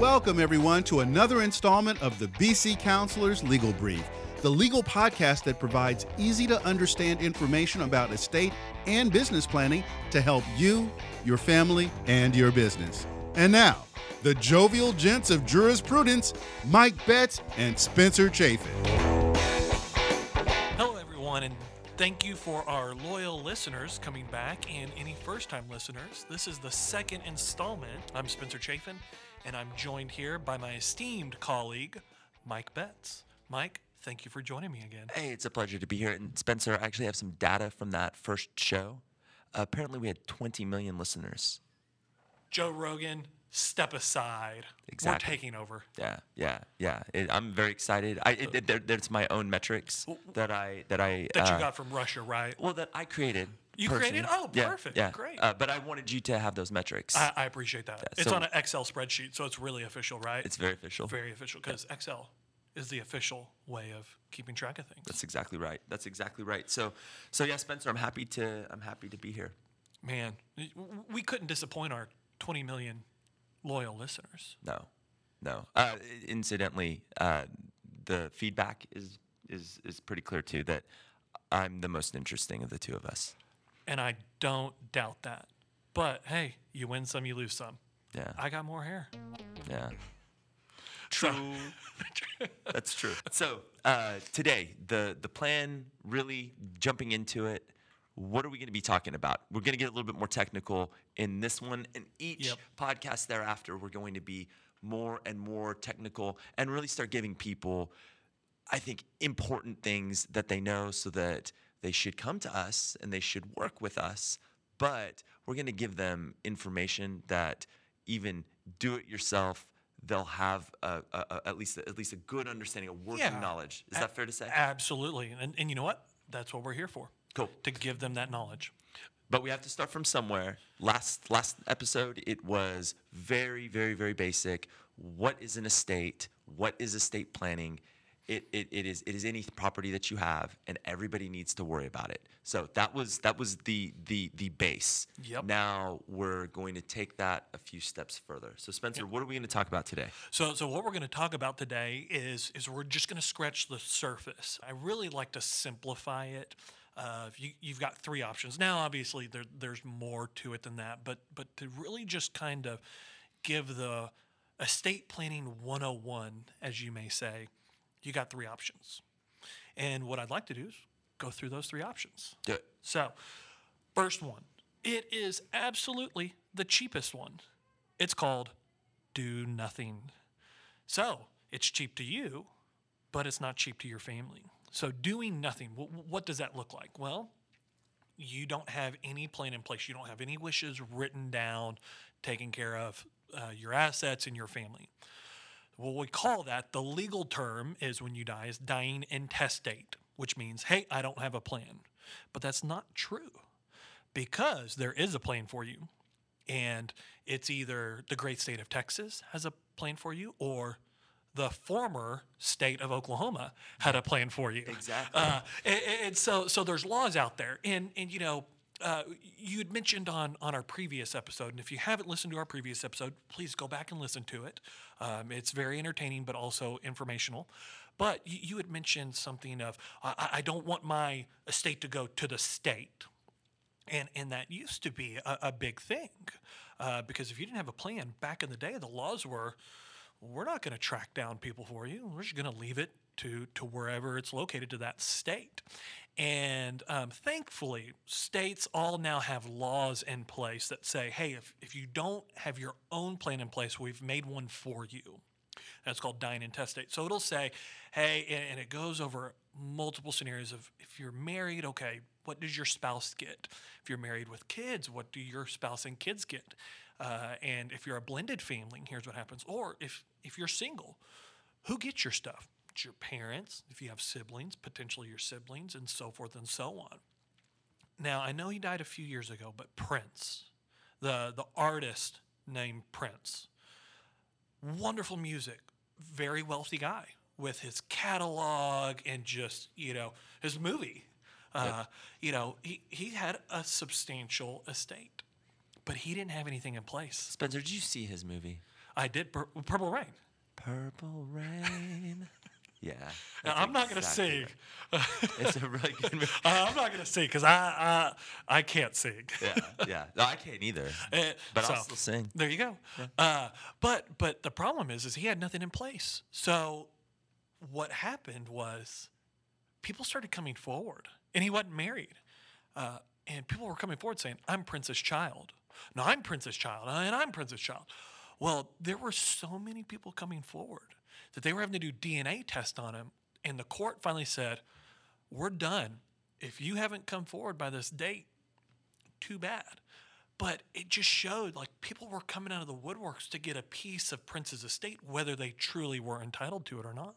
Welcome, everyone, to another installment of the BC Counselors Legal Brief, the legal podcast that provides easy to understand information about estate and business planning to help you, your family, and your business. And now, the jovial gents of jurisprudence, Mike Betts and Spencer Chafin. Hello, everyone, and thank you for our loyal listeners coming back and any first time listeners. This is the second installment. I'm Spencer Chafin, and I'm joined here by my esteemed colleague, Mike Betts. Mike, thank you for joining me again. Hey, it's a pleasure to be here. And Spencer, I actually have some data from that first show. Uh, apparently, we had 20 million listeners. Joe Rogan, step aside. Exactly. We're taking over. Yeah, yeah, yeah. It, I'm very excited. I it, it, there, there's my own metrics that I that I That uh, you got from Russia, right? well that I created. You created? personally. Oh, Yeah, perfect. Yeah, Great. Uh, but I wanted you to have those metrics. I, I appreciate that. Yeah, it's so- on an Excel spreadsheet, so it's really official, right? it's very official. very official because Excel is the official way of keeping track of things. That's exactly right. That's exactly right. So, so yeah, Spencer, I'm happy to I'm happy to be here. Man, we couldn't disappoint our 20 million loyal listeners. No, no. Uh, incidentally, uh, the feedback is is is pretty clear too that I'm the most interesting of the two of us. And I don't doubt that. But hey, you win some, you lose some. Yeah, I got more hair. yeah. True. That's true. So uh, today, the the plan, really jumping into it. What are we going to be talking about? We're going to get a little bit more technical in this one, and each Yep. podcast thereafter, we're going to be more and more technical and really start giving people, I think, important things that they know so that they should come to us and they should work with us. But we're going to give them information that even do it yourself. They'll have a, a, a- at least at least a good understanding of working Yeah. knowledge. Is A- that fair to say? Absolutely. And, and you know what? That's what we're here for. Cool. To give them that knowledge. But we have to start from somewhere. Last last episode, it was very, very, very basic. What is an estate? What is estate planning? It, it, it is it is any property that you have, and everybody needs to worry about it. So that was that was the the the base. Yep. Now we're going to take that a few steps further. So Spencer, what are we going to talk about today? So, so what we're going to talk about today is is we're just going to scratch the surface. I really like to simplify it. Uh, you, you've got three options now. Obviously, there, there's more to it than that, but but to really just kind of give the estate planning 101, as you may say, you got three options. And what I'd like to do is go through those three options. Do it. So, first one, it is absolutely the cheapest one. It's called do nothing. So, it's cheap to you, but it's not cheap to your family. So, doing nothing, wh- what does that look like? Well, you don't have any plan in place. You don't have any wishes written down, taking care of uh, your assets and your family. What we call that, the legal term is when you die, is dying intestate, which means, hey, I don't have a plan. But that's not true because there is a plan for you. And it's either the great state of Texas has a plan for you or the former state of Oklahoma had a plan for you. Exactly. Uh, and, and so, so there's laws out there, and and you know, uh, you had mentioned on on our previous episode, and if you haven't listened to our previous episode, please go back and listen to it. Um, it's very entertaining, but also informational. But you, you had mentioned something of I, I don't want my estate to go to the state and and that used to be a, a big thing uh, because if you didn't have a plan back in the day, the laws were we're not going to track down people for you. We're just going to leave it to to wherever it's located to that state. And um, thankfully, states all now have laws in place that say, hey, if, if you don't have your own plan in place, we've made one for you. That's called dying intestate. So it'll say, hey, and, it goes over multiple scenarios of if you're married, okay, what does your spouse get? If you're married with kids, what do your spouse and kids get? Uh, and if you're a blended family, here's what happens. Or if if you're single, who gets your stuff? Your parents. If you have siblings, potentially your siblings, and so forth and so on. Now I know he died a few years ago, but Prince, the the artist named Prince, wonderful music, very wealthy guy with his catalog and just you know his movie. Uh, You know he he had a substantial estate, but he didn't have anything in place. Spencer, did you see his movie? I did Pur- Purple Rain. Purple rain. Yeah. Now, I'm not gonna sing. right. It's a really good movie. Uh, I'm not gonna sing because I, I I can't sing. Yeah, yeah. No, I can't either. Eh, But I'll still sing. There you go. Uh, but but the problem is, is he had nothing in place. So what happened was people started coming forward, and he wasn't married, uh, and people were coming forward saying, "I'm Prince's Child." No, I'm Prince's Child, and I'm Prince's Child. Well, there were so many people coming forward that they were having to do DNA tests on him, and the court finally said, "We're done. If you haven't come forward by this date, too bad. But it just showed like people were coming out of the woodworks to get a piece of Prince's estate, whether they truly were entitled to it or not.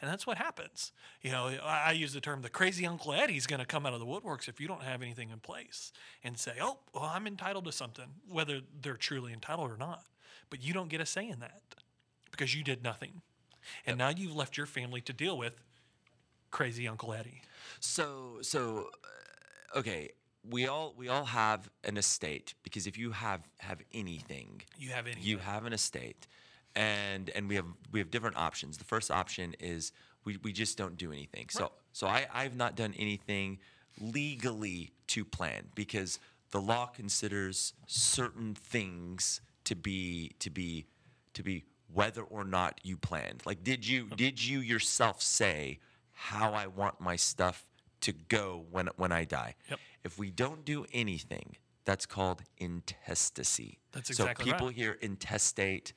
And that's what happens. You know, I, I use the term the crazy Uncle Eddie's going to come out of the woodworks if you don't have anything in place and say, oh, well, I'm entitled to something, whether they're truly entitled or not. But you don't get a say in that because you did nothing. And now you've left your family to deal with crazy Uncle Eddie. So so uh, okay, we all we all have an estate because if you have have anything, You have anything. you have an estate, and and we have we have different options. The first option is we, we just don't do anything. So so I I've not done anything legally to plan because the law considers certain things to be to be to be whether or not you planned. Like did you did you yourself say how I want my stuff to go when when I die? Yep. If we don't do anything, that's called intestacy. That's exactly so people right. hear intestate.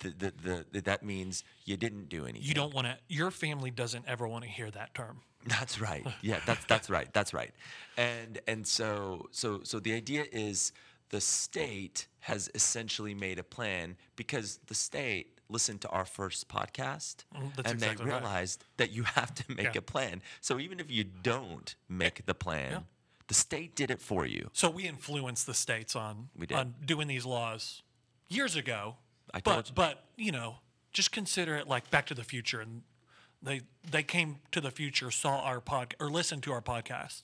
The, the, the, that means you didn't do anything. You don't want to, your family doesn't ever want to hear that term. That's right. Yeah, that's that's right. That's right. And and so so so the idea is the state has essentially made a plan because the state listened to our first podcast Mm, that's and exactly they right. realized that you have to make Yeah. a plan. So even if you don't make the plan, Yeah. the state did it for you. So we influenced the states on on doing these laws years ago. I but told you. but you know, just consider it like Back to the Future, and they they came to the future, saw our pod or listened to our podcast,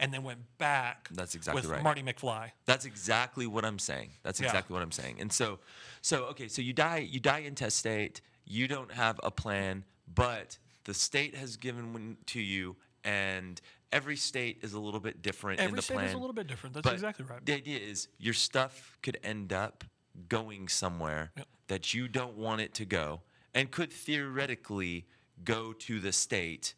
and then went back. That's exactly with right. Marty McFly. That's exactly what I'm saying. That's Yeah. exactly what I'm saying. And so, so okay, so you die, you die intestate. You don't have a plan, but the state has given one to you, and every state is a little bit different in Every the state plan. is a little bit different. That's exactly right. The idea is your stuff could end up going somewhere Yep. that you don't want it to go, and could theoretically go to the state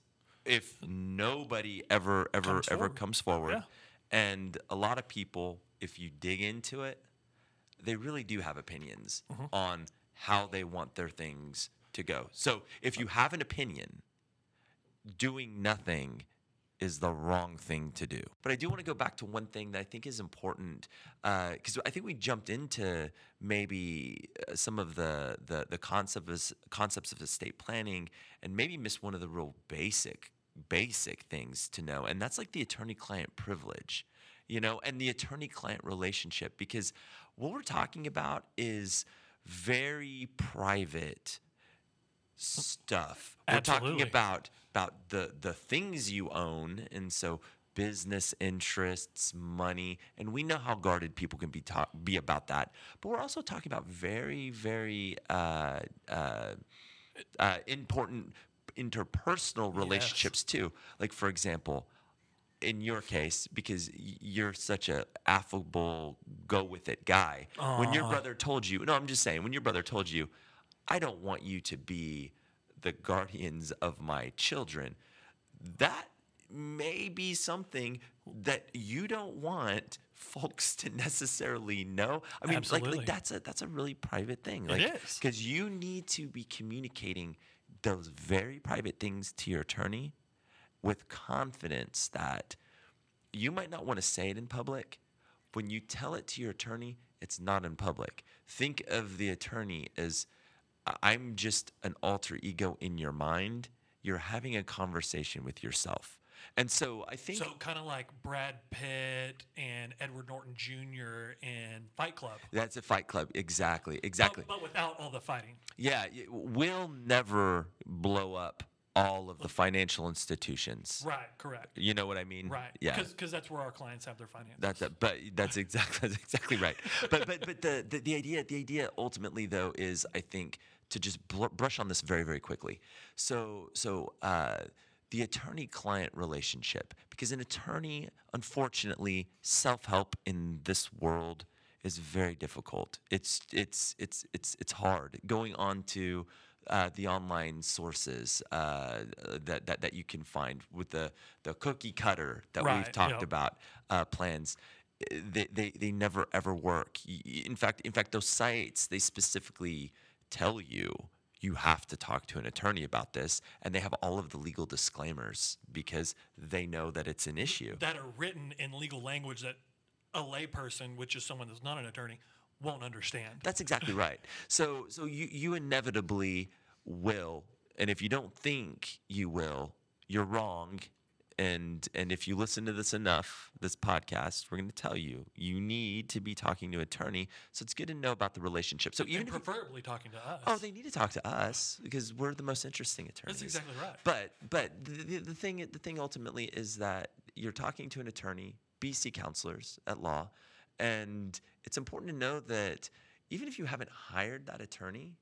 if nobody ever, ever, Comes ever forward. comes forward. Yeah. And a lot of people, if you dig into it, they really do have opinions Mm-hmm. on how they want their things to go. So if you have an opinion, doing nothing is the wrong thing to do. But I do want to go back to one thing that I think is important because I think we jumped into maybe uh, some of the the, the concepts concepts of estate planning and maybe missed one of the real basic basic things to know, and that's like the attorney-client privilege, you know, and the attorney-client relationship because what we're talking about is very private stuff. We're talking about about the the things you own, and so business interests, money, and we know how guarded people can be ta- be about that. But we're also talking about very very uh, uh, uh, important interpersonal relationships too. Like for example. In your case, because you're such a affable, go with it guy, when your brother told you, no, I'm just saying, when your brother told you, I don't want you to be the guardians of my children. That may be something that you don't want folks to necessarily know. I mean, like, like that's a that's a really private thing. It Like, is. because you need to be communicating those very private things to your attorney with confidence that you might not want to say it in public. When you tell it to your attorney, it's not in public. Think of the attorney as "I- I'm just an alter ego in your mind. You're having a conversation with yourself. And so I think So kind of like Brad Pitt and Edward Norton Jr. in Fight Club. that's a fight club. Exactly. Exactly. But, without all the fighting. Yeah, we'll never blow up all of the financial institutions. Right. Correct. You know what I mean? Right. Yeah. Because that's where our clients have their finances. That's a, but that's exactly that's exactly right. But but but the, the the idea the idea ultimately though is I think to just bl- brush on this very very quickly. So so uh, the attorney client relationship because an attorney unfortunately self help in this world is very difficult. It's it's it's it's it's hard going on to uh, the online sources uh, that, that that you can find with the the cookie cutter that Right, we've talked yep. about uh, plans. They, they they never ever work. In fact, in fact, those sites they specifically tell you you have to talk to an attorney about this, and they have all of the legal disclaimers because they know that it's an issue. that are written in legal language that a layperson, which is someone that's not an attorney, won't understand. That's exactly right. So so you you inevitably will, and if you don't think you will, you're wrong. And and if you listen to this enough, this podcast, we're going to tell you you need to be talking to an attorney. So it's good to know about the relationship. So even and if you- preferably talking to us. oh, they need to talk to us because we're the most interesting attorneys. That's exactly right. But but the, the, the thing the thing ultimately is that you're talking to an attorney, BC counselors at law, and it's important to know that even if you haven't hired that attorney,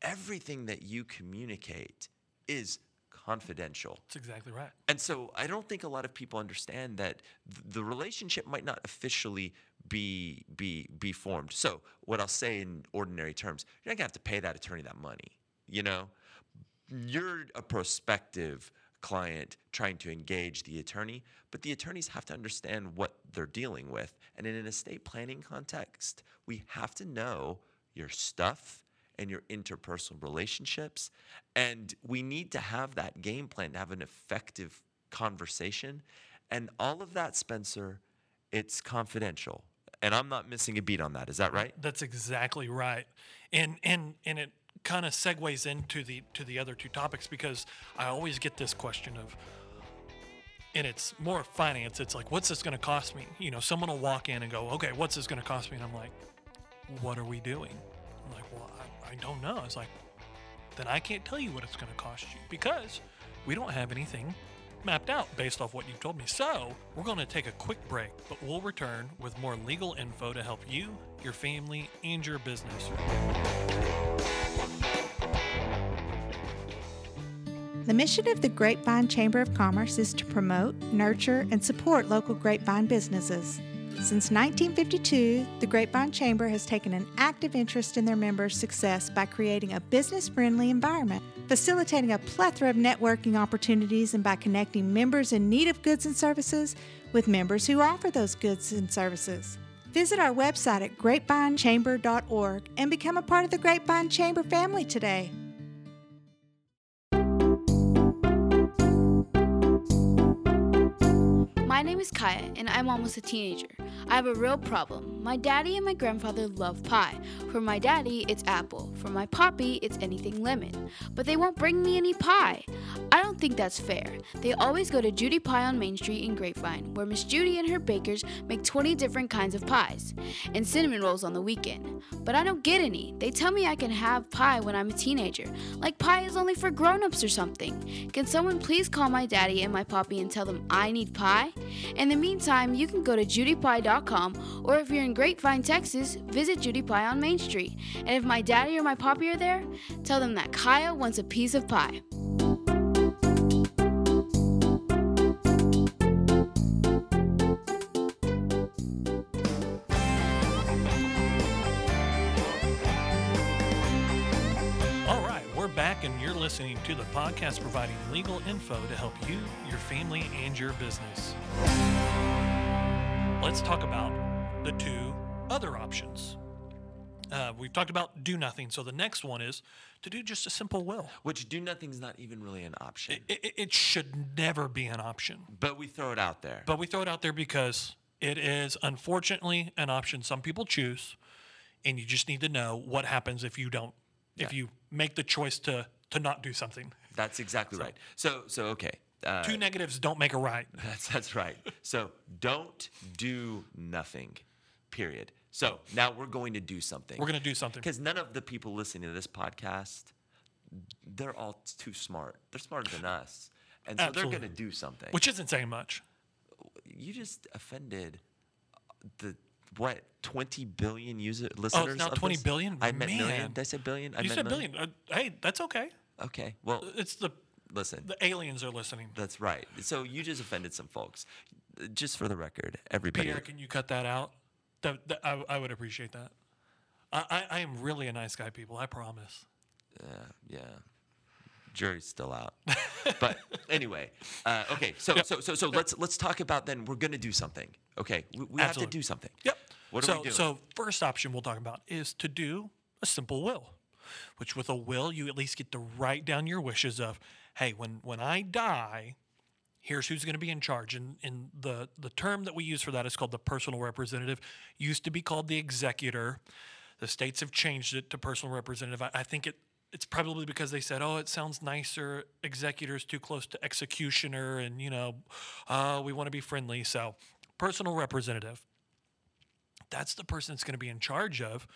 everything that you communicate is confidential. That's exactly right. And so I don't think a lot of people understand that th- the relationship might not officially be be be formed. So what I'll say in ordinary terms, you're not gonna have to pay that attorney that money. You know, you're a prospective client trying to engage the attorney, but the attorneys have to understand what they're dealing with. And in an estate planning context, we have to know your stuff and your interpersonal relationships. And we need to have that game plan to have an effective conversation. And all of that, Spencer, it's confidential. And I'm not missing a beat on that. Is that right? That's exactly right. And and and it kind of segues into the to the other two topics because I always get this question of and it's more finance. It's like, what's this going to cost me? You know, someone will walk in and go, okay, what's this going to cost me? And I'm like, what are we doing? I'm like, well, I, don't know. It's like, then I can't tell you what it's going to cost you because we don't have anything mapped out based off what you've told me. So we're going to take a quick break, but we'll return with more legal info to help you, your family, and your business. The mission of the Grapevine Chamber of Commerce is to promote, nurture, and support local grapevine businesses. Since 1952, the Grapevine Chamber has taken an active interest in their members' success by creating a business friendly environment, facilitating a plethora of networking opportunities, and by connecting members in need of goods and services with members who offer those goods and services. Visit our website at grapevinechamber.org and become a part of the Grapevine Chamber family today. My name is Kaya, and I'm almost a teenager. I have a real problem. My daddy and my grandfather love pie. For my daddy, it's apple. For my poppy, it's anything lemon. But they won't bring me any pie. I don't think that's fair. They always go to Judy Pie on Main Street in Grapevine, where Miss Judy and her bakers make 20 different kinds of pies, and cinnamon rolls on the weekend. But I don't get any. They tell me I can have pie when I'm a teenager, like pie is only for grown-ups or something. Can someone please call my daddy and my poppy and tell them I need pie? In the meantime, you can go to judypie.com or if you're in Grapevine, Texas, visit Judy Pie on Main Street. And if my daddy or my poppy are there, tell them that Kaya wants a piece of pie. All right, we're back, and you're listening to the podcast providing legal info to help you, your family, and your business. Let's talk about the two other options. Uh, we've talked about do nothing, so the next one is to do just a simple will. Which do nothing is not even really an option. It, it, it should never be an option, but we throw it out there. but we throw it out there because it is unfortunately an option some people choose, and you just need to know what happens if you don't, if you make the choice to to not do something. That's exactly right. So so okay. Uh, Two negatives don't make a right. That's that's right. So don't do nothing. Period. So now we're going to do something. We're going to do something. because none of the people listening to this podcast they're all too smart. They're smarter than us, and so they're going to do something. Which isn't saying much. you just offended the what 20 billion user listeners. Oh, it's now 20 this? billion? I meant million. Man. Did I say billion? I You said million. billion. Uh, hey, that's okay. Okay. Well, It's the listen. the aliens are listening. That's right. So you just offended some folks. Just for the record, everybody. Pierre, can you cut that out? That, that- I, I would appreciate that. I, I, I am really a nice guy, people. I promise. Yeah, yeah. Jury's still out. but anyway, uh, okay. So Yep. so so so let's let's talk about then. We're gonna do something. Okay, we, we have to do something. Yep. What so, are we doing? So first option we'll talk about is to do a simple will, which with a will you at least get to write down your wishes of, hey, when when I die, here's who's going to be in charge. And, and the the term that we use for that is called the personal representative. Used to be called the executor. The states have changed it to personal representative. I, I think it it's probably because they said, oh, it sounds nicer. Executor is too close to executioner, and you know, uh, we want to be friendly. So, personal representative that's the person that's going to be in charge of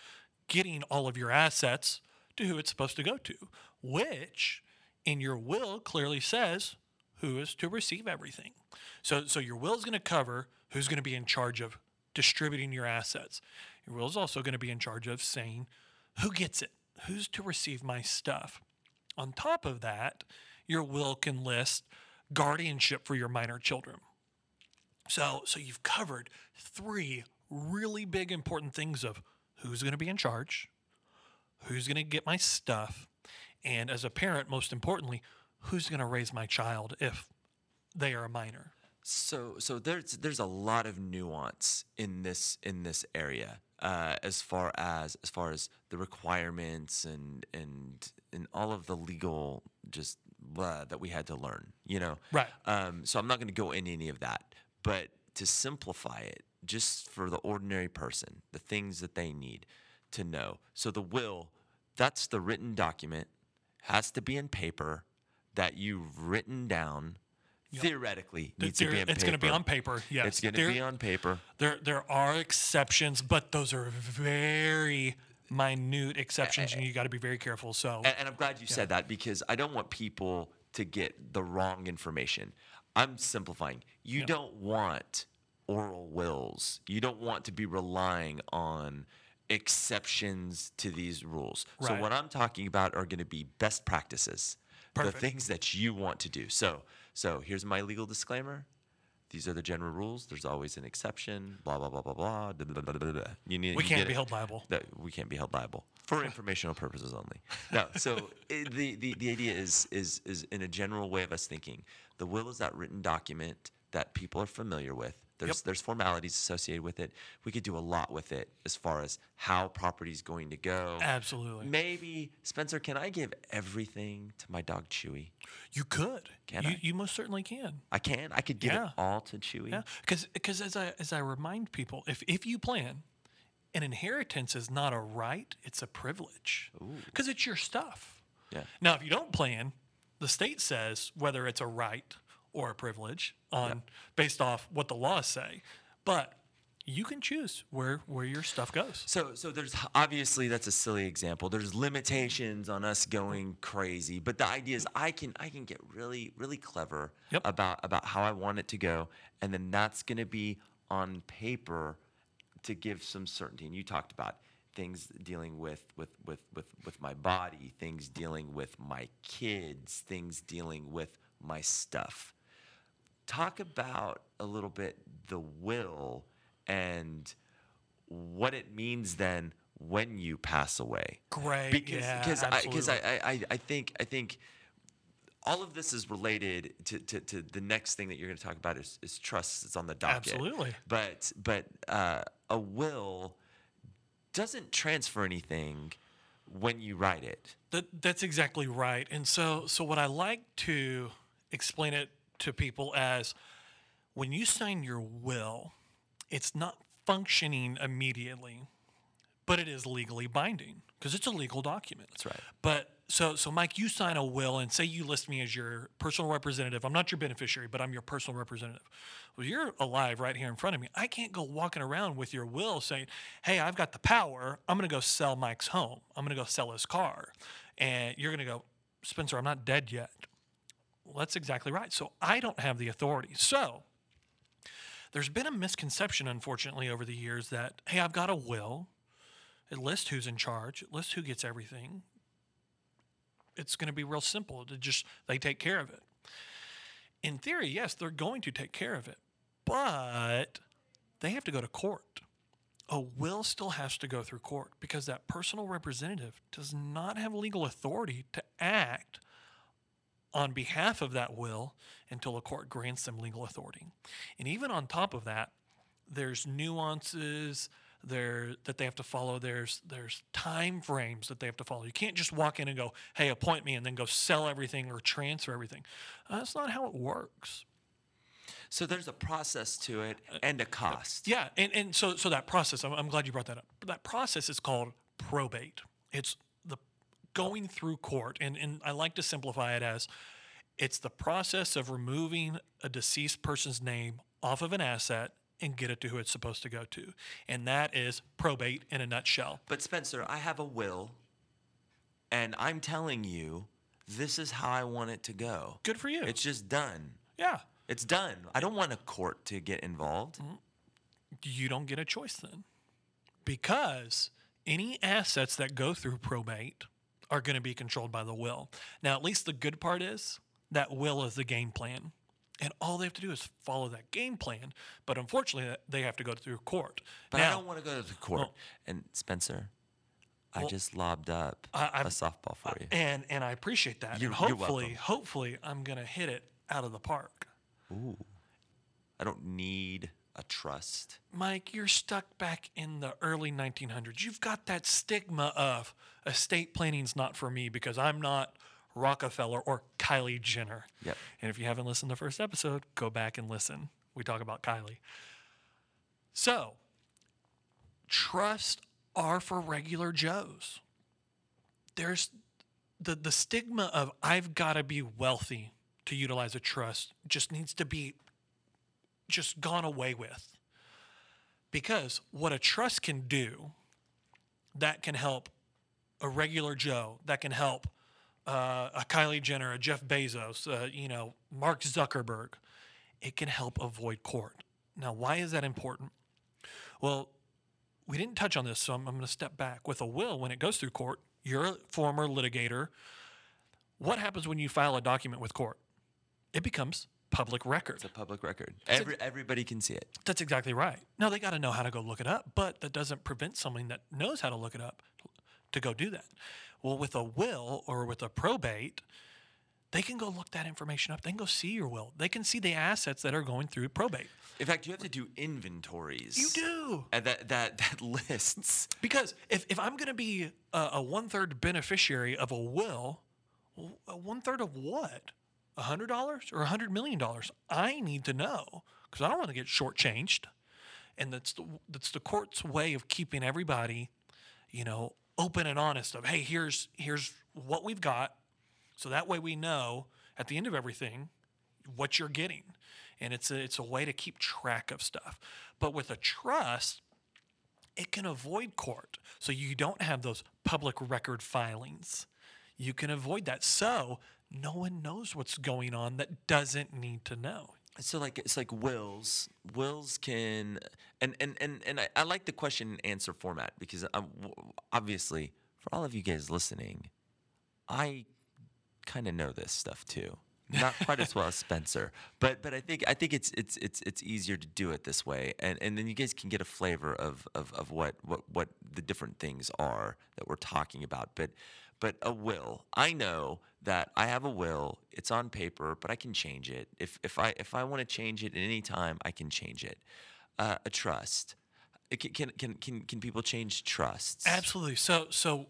getting all of your assets to who it's supposed to go to, which in your will clearly says who is to receive everything. So, so your will is going to cover who's going to be in charge of distributing your assets. Your will is also going to be in charge of saying who gets it, who's to receive my stuff. On top of that, your will can list guardianship for your minor children. So, so you've covered three really big important things of who's going to be in charge, who's going to get my stuff, and as a parent, most importantly, who's going to raise my child if they are a minor. So so there's there's a lot of nuance in this in this area uh, as far as as far as the requirements and and and all of the legal just blah that we had to learn. You know. Right. Um, so I'm not going to go into any of that, but to simplify it, just for the ordinary person, the things that they need to know. So the will, that's the written document, has to be in paper that you've written down. Theoretically, needs to be in it's going to be on paper. Yes, It's going to be on paper. There, there are exceptions, but those are very minute exceptions, and you got to be very careful. So, And, and I'm glad you said that because I don't want people to get the wrong information. I'm simplifying. You don't want oral wills. You don't want to be relying on exceptions to these rules. So what I'm talking about are going to be best practices. Perfect. The things that you want to do. So so here's my legal disclaimer. These are the general rules. There's always an exception. Blah blah blah blah blah. blah, blah, blah, blah. You need, We you can't be it held liable. that we can't be held liable for informational purposes only. No, so i the, the the idea is is is in a general way of us thinking. The will is that written document that people are familiar with. There's there's formalities associated with it. We could do a lot with it as far as how property is going to go. absolutely, Maybe Spencer, can I give everything to my dog Chewy? you could. Can you, I? you most certainly can. I can. I could give Yeah. it all to Chewy. Yeah, because as I as I remind people, if if you plan, an inheritance is not a right; it's a privilege. Because it's your stuff. Yeah. Now, if you don't plan, the state says whether it's a right or a privilege on based off what the laws say, but you can choose where where your stuff goes. So, so there's obviously that's a silly example. There's limitations on us going crazy, but the idea is I can I can get really really clever Yep. about about how I want it to go, and then that's going to be on paper to give some certainty. And you talked about things dealing with with with with with my body, things dealing with my kids, things dealing with my stuff talk about a little bit the will and what it means then when you pass away. Great, Because yeah, I because I. I I- I think I think all of this is related to, to, to the next thing that you're going to talk about is, is trust. It's on the docket. Absolutely. But but uh, a will doesn't transfer anything when you write it. That that's exactly right. And so so what I like to explain it to people as when you sign your will, it's not functioning immediately, but it is legally binding because it's a legal document. That's right. But so so Mike, you sign a will and say you list me as your personal representative. I'm not your beneficiary, but I'm your personal representative. Well, you're alive right here in front of me. I can't go walking around with your will saying, "Hey, I've got the power. I'm going to go sell Mike's home. I'm going to go sell his car." And you're going to go, Spencer, I'm not dead yet. Well, that's exactly right. So I don't have the authority. So there's been a misconception, unfortunately, over the years that, hey, I've got a will. It lists who's in charge, it lists who gets everything. It's going to be real simple. To just they take care of it. In theory, yes, they're going to take care of it, but they have to go to court. A will still has to go through court because that personal representative does not have legal authority to act on behalf of that will until a court grants them legal authority. And even on top of that, there's nuances there that they have to follow. There's there's time frames that they have to follow. You can't just walk in and go, "Hey, appoint me," and then go sell everything or transfer everything. Uh, that's not how it works. So there's a process to it and a cost. Yeah, and, and so so that process, I'm, I'm glad you brought that up. That process is called probate. It's going through court, and, and I like to simplify it as it's the process of removing a deceased person's name off of an asset and get it to who it's supposed to go to. And that is probate in a nutshell. But Spencer, I have a will, and I'm telling you, this is how I want it to go. Good for you. It's just done. yeah. It's done. I don't want a court to get involved. Mm-hmm. you don't get a choice then. Because any assets that go through probate are going to be controlled by the will. Now, at least the good part is that will is the game plan. And all they have to do is follow that game plan. But unfortunately, they have to go through court. But now, I don't want to go to the court. well- and Spencer, I Well, just lobbed up I- a softball for you. and and I appreciate that. You're- and you're hopefully, hopefully, I'm going to hit it out of the park. Ooh. I don't need a trust. Mike, you're stuck back in the early 1900s. You've got that stigma of estate planning's not for me because I'm not Rockefeller or Kylie Jenner. Yep. And if you haven't listened to the first episode, go back and listen. We talk about Kylie. So, trusts are for regular Joes. There's the the stigma of I've got to be wealthy to utilize a trust just needs to be just gone away with. Because what a trust can do, that can help a regular Joe, that can help uh, a Kylie Jenner, a Jeff Bezos, uh, you know, Mark Zuckerberg, it can help avoid court. Now, why is that important? Well, we didn't touch on this, so I'm, I'm going to step back. With a will, when it goes through court, you're a former litigator. What happens when you file a document with court? It becomes public record. It's a public record. Every, everybody can see it. That's exactly right. Now they got to know how to go look it up, but that doesn't prevent someone that knows how to look it up to go do that. Well, with a will or with a probate, they can go look that information up. They can go see your will. They can see the assets that are going through probate. In fact, you have to do inventories. You do. And that, that, that lists. Because if, if I'm going to be a, a one third beneficiary of a will, a one third of what? A hundred dollars or a hundred million dollars? I need to know because I don't want to get shortchanged. And that's the that's the court's way of keeping everybody, you know, open and honest. Of hey, here's here's what we've got, so that way we know at the end of everything what you're getting, and it's a it's a way to keep track of stuff. But with a trust, it can avoid court. So you don't have those public record filings. You can avoid that. So no one knows what's going on that doesn't need to know. So like it's like wills. Wills can and and and and I, I like the question and answer format because i obviously for all of you guys listening, I kind of know this stuff too. Not quite as well as Spencer, but but I think I think it's it's it's it's easier to do it this way, and and then you guys can get a flavor of of, of what what what the different things are that we're talking about. But but a will, I know that I have a will. It's on paper, but I can change it if if I if I want to change it at any time, I can change it. Uh, a trust, can, can can can can people change trusts? Absolutely. So so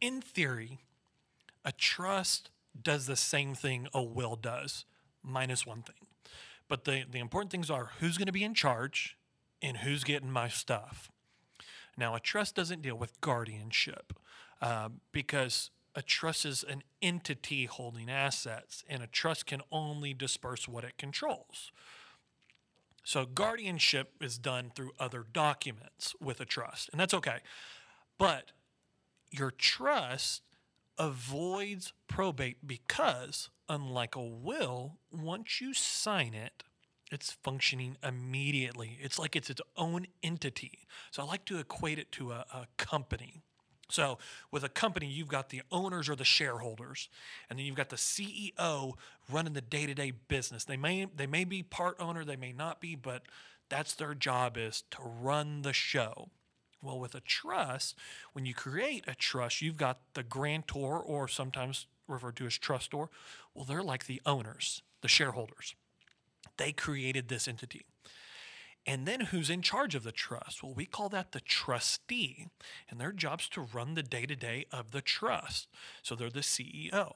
in theory, a trust does the same thing a will does, minus one thing. But the, the important things are who's going to be in charge and who's getting my stuff. Now, a trust doesn't deal with guardianship uh, because a trust is an entity holding assets, and a trust can only disperse what it controls. So, guardianship is done through other documents with a trust, and that's okay. But your trust avoids probate because, unlike a will, once you sign it, it's functioning immediately. It's like it's its own entity. So I like to equate it to a, a company. So with a company, you've got the owners or the shareholders, and then you've got the CEO running the day-to-day business. They may they may be part owner, they may not be, but that's their job is to run the show. Well, with a trust, when you create a trust, you've got the grantor, or sometimes referred to as trustor. Well, they're like the owners, the shareholders. They created this entity. And then who's in charge of the trust? Well, we call that the trustee, and their job's to run the day to day of the trust. So they're the CEO.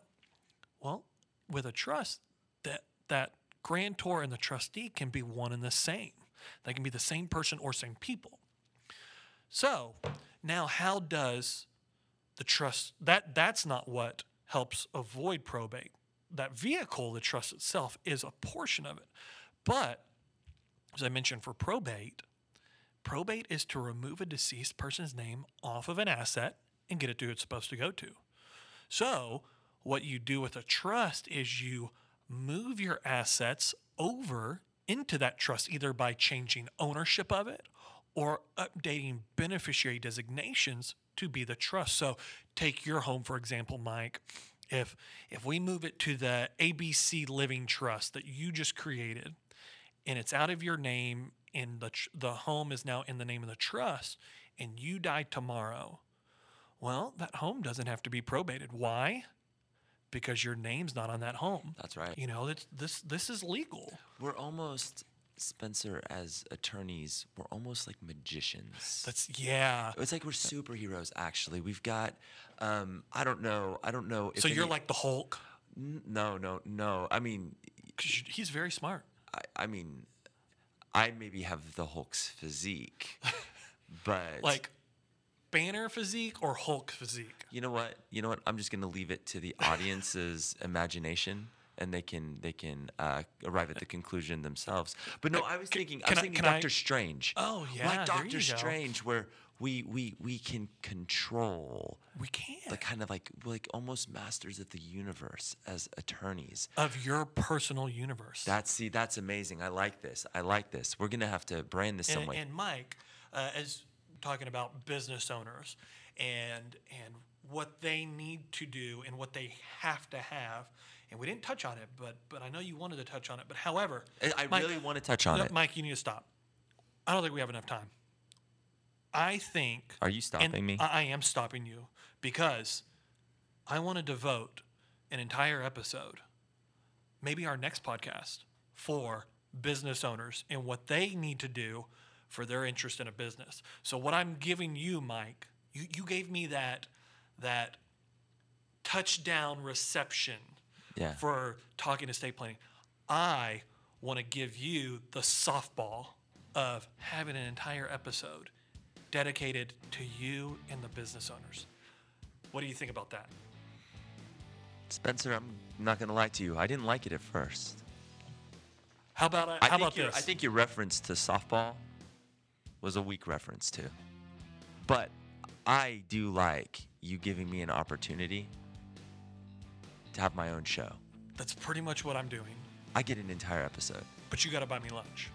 Well, with a trust, that that grantor and the trustee can be one and the same. They can be the same person or same people. So now, how does the trust that that's not what helps avoid probate? That vehicle, the trust itself, is a portion of it, but as I mentioned for probate, probate is to remove a deceased person's name off of an asset and get it to who it's supposed to go to. So, what you do with a trust is you move your assets over into that trust either by changing ownership of it or updating beneficiary designations to be the trust. So, take your home for example, Mike. If if we move it to the ABC Living Trust that you just created, and it's out of your name and the tr- the home is now in the name of the trust and you die tomorrow well that home doesn't have to be probated why because your name's not on that home That's right. you know it's, this this is legal We're almost Spencer as attorneys. We're almost like magicians. that's yeah it's like we're superheroes. Actually, we've got. Um, I don't know. I don't know. If so you're any- like the hulk N- no, no, no. I mean, he's very smart I, I mean, I maybe have the Hulk's physique, but like banner physique or hulk physique you know what? You know what? I'm just gonna leave it to the audience's imagination, and they can they can uh, arrive at the conclusion themselves. But no, I was thinking. I can was thinking can I- Doctor Strange. Oh, yeah, like Doctor you go. Strange, where we we we can control we can the kind of like like almost masters of the universe as attorneys. of your personal universe That's see, that's amazing. I like this. I like this. We're gonna have to brand this some and, way. and Mike, uh, as talking about business owners and and what they need to do and what they have to have, and we didn't touch on it, but but I know you wanted to touch on it. But however, I- Mike- really want to touch on no, it. Mike, you need to stop. I don't think we have enough time. I think. Are you stopping me? I, I am stopping you because I want to devote an entire episode, maybe our next podcast, for business owners and what they need to do for their interest in a business. So what I'm giving you, Mike, you, you gave me that that touchdown reception Yeah. for talking estate planning. I want to give you the softball of having an entire episode dedicated to you and the business owners. What do you think about that? Spencer, I'm not gonna lie to you. I didn't like it at first. How about I how about this? I think your reference to softball was a weak reference too. But I do like you giving me an opportunity to have my own show. that's pretty much what I'm doing. I get an entire episode. But you got to buy me lunch.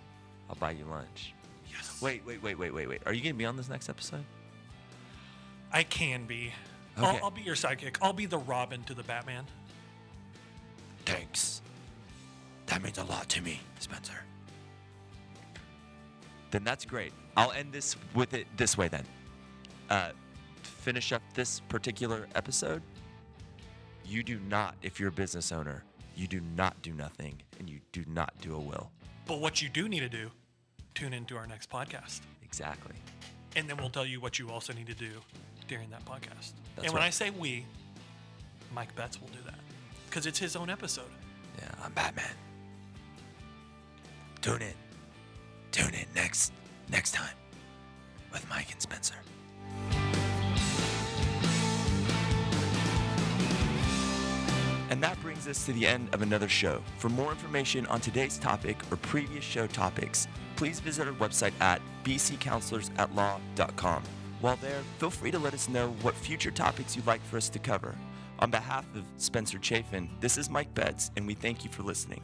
I'll buy you lunch. Yes. Wait, wait, wait, wait, wait, wait. Are you gonna be on this next episode? I can be. Okay. I'll, I'll be your sidekick. I'll be the Robin to the Batman. Thanks. That means a lot to me, Spencer. Then that's great. I'll end this with it this way then. Uh, finish up this particular episode, you do not, if you're a business owner, you do not do nothing and you do not do a will. But what you do need to do, tune into our next podcast. Exactly. And then we'll tell you what you also need to do during that podcast. That's and when right. I say we, Mike Betts will do that because it's his own episode. Yeah, I'm Batman. Tune in. Tune in next next time with Mike and Spencer. And that brings us to the end of another show. For more information on today's topic or previous show topics, please visit our website at bccounselorsatlaw.com. While there, feel free to let us know what future topics you'd like for us to cover. On behalf of Spencer Chafin, this is Mike Betts, and we thank you for listening.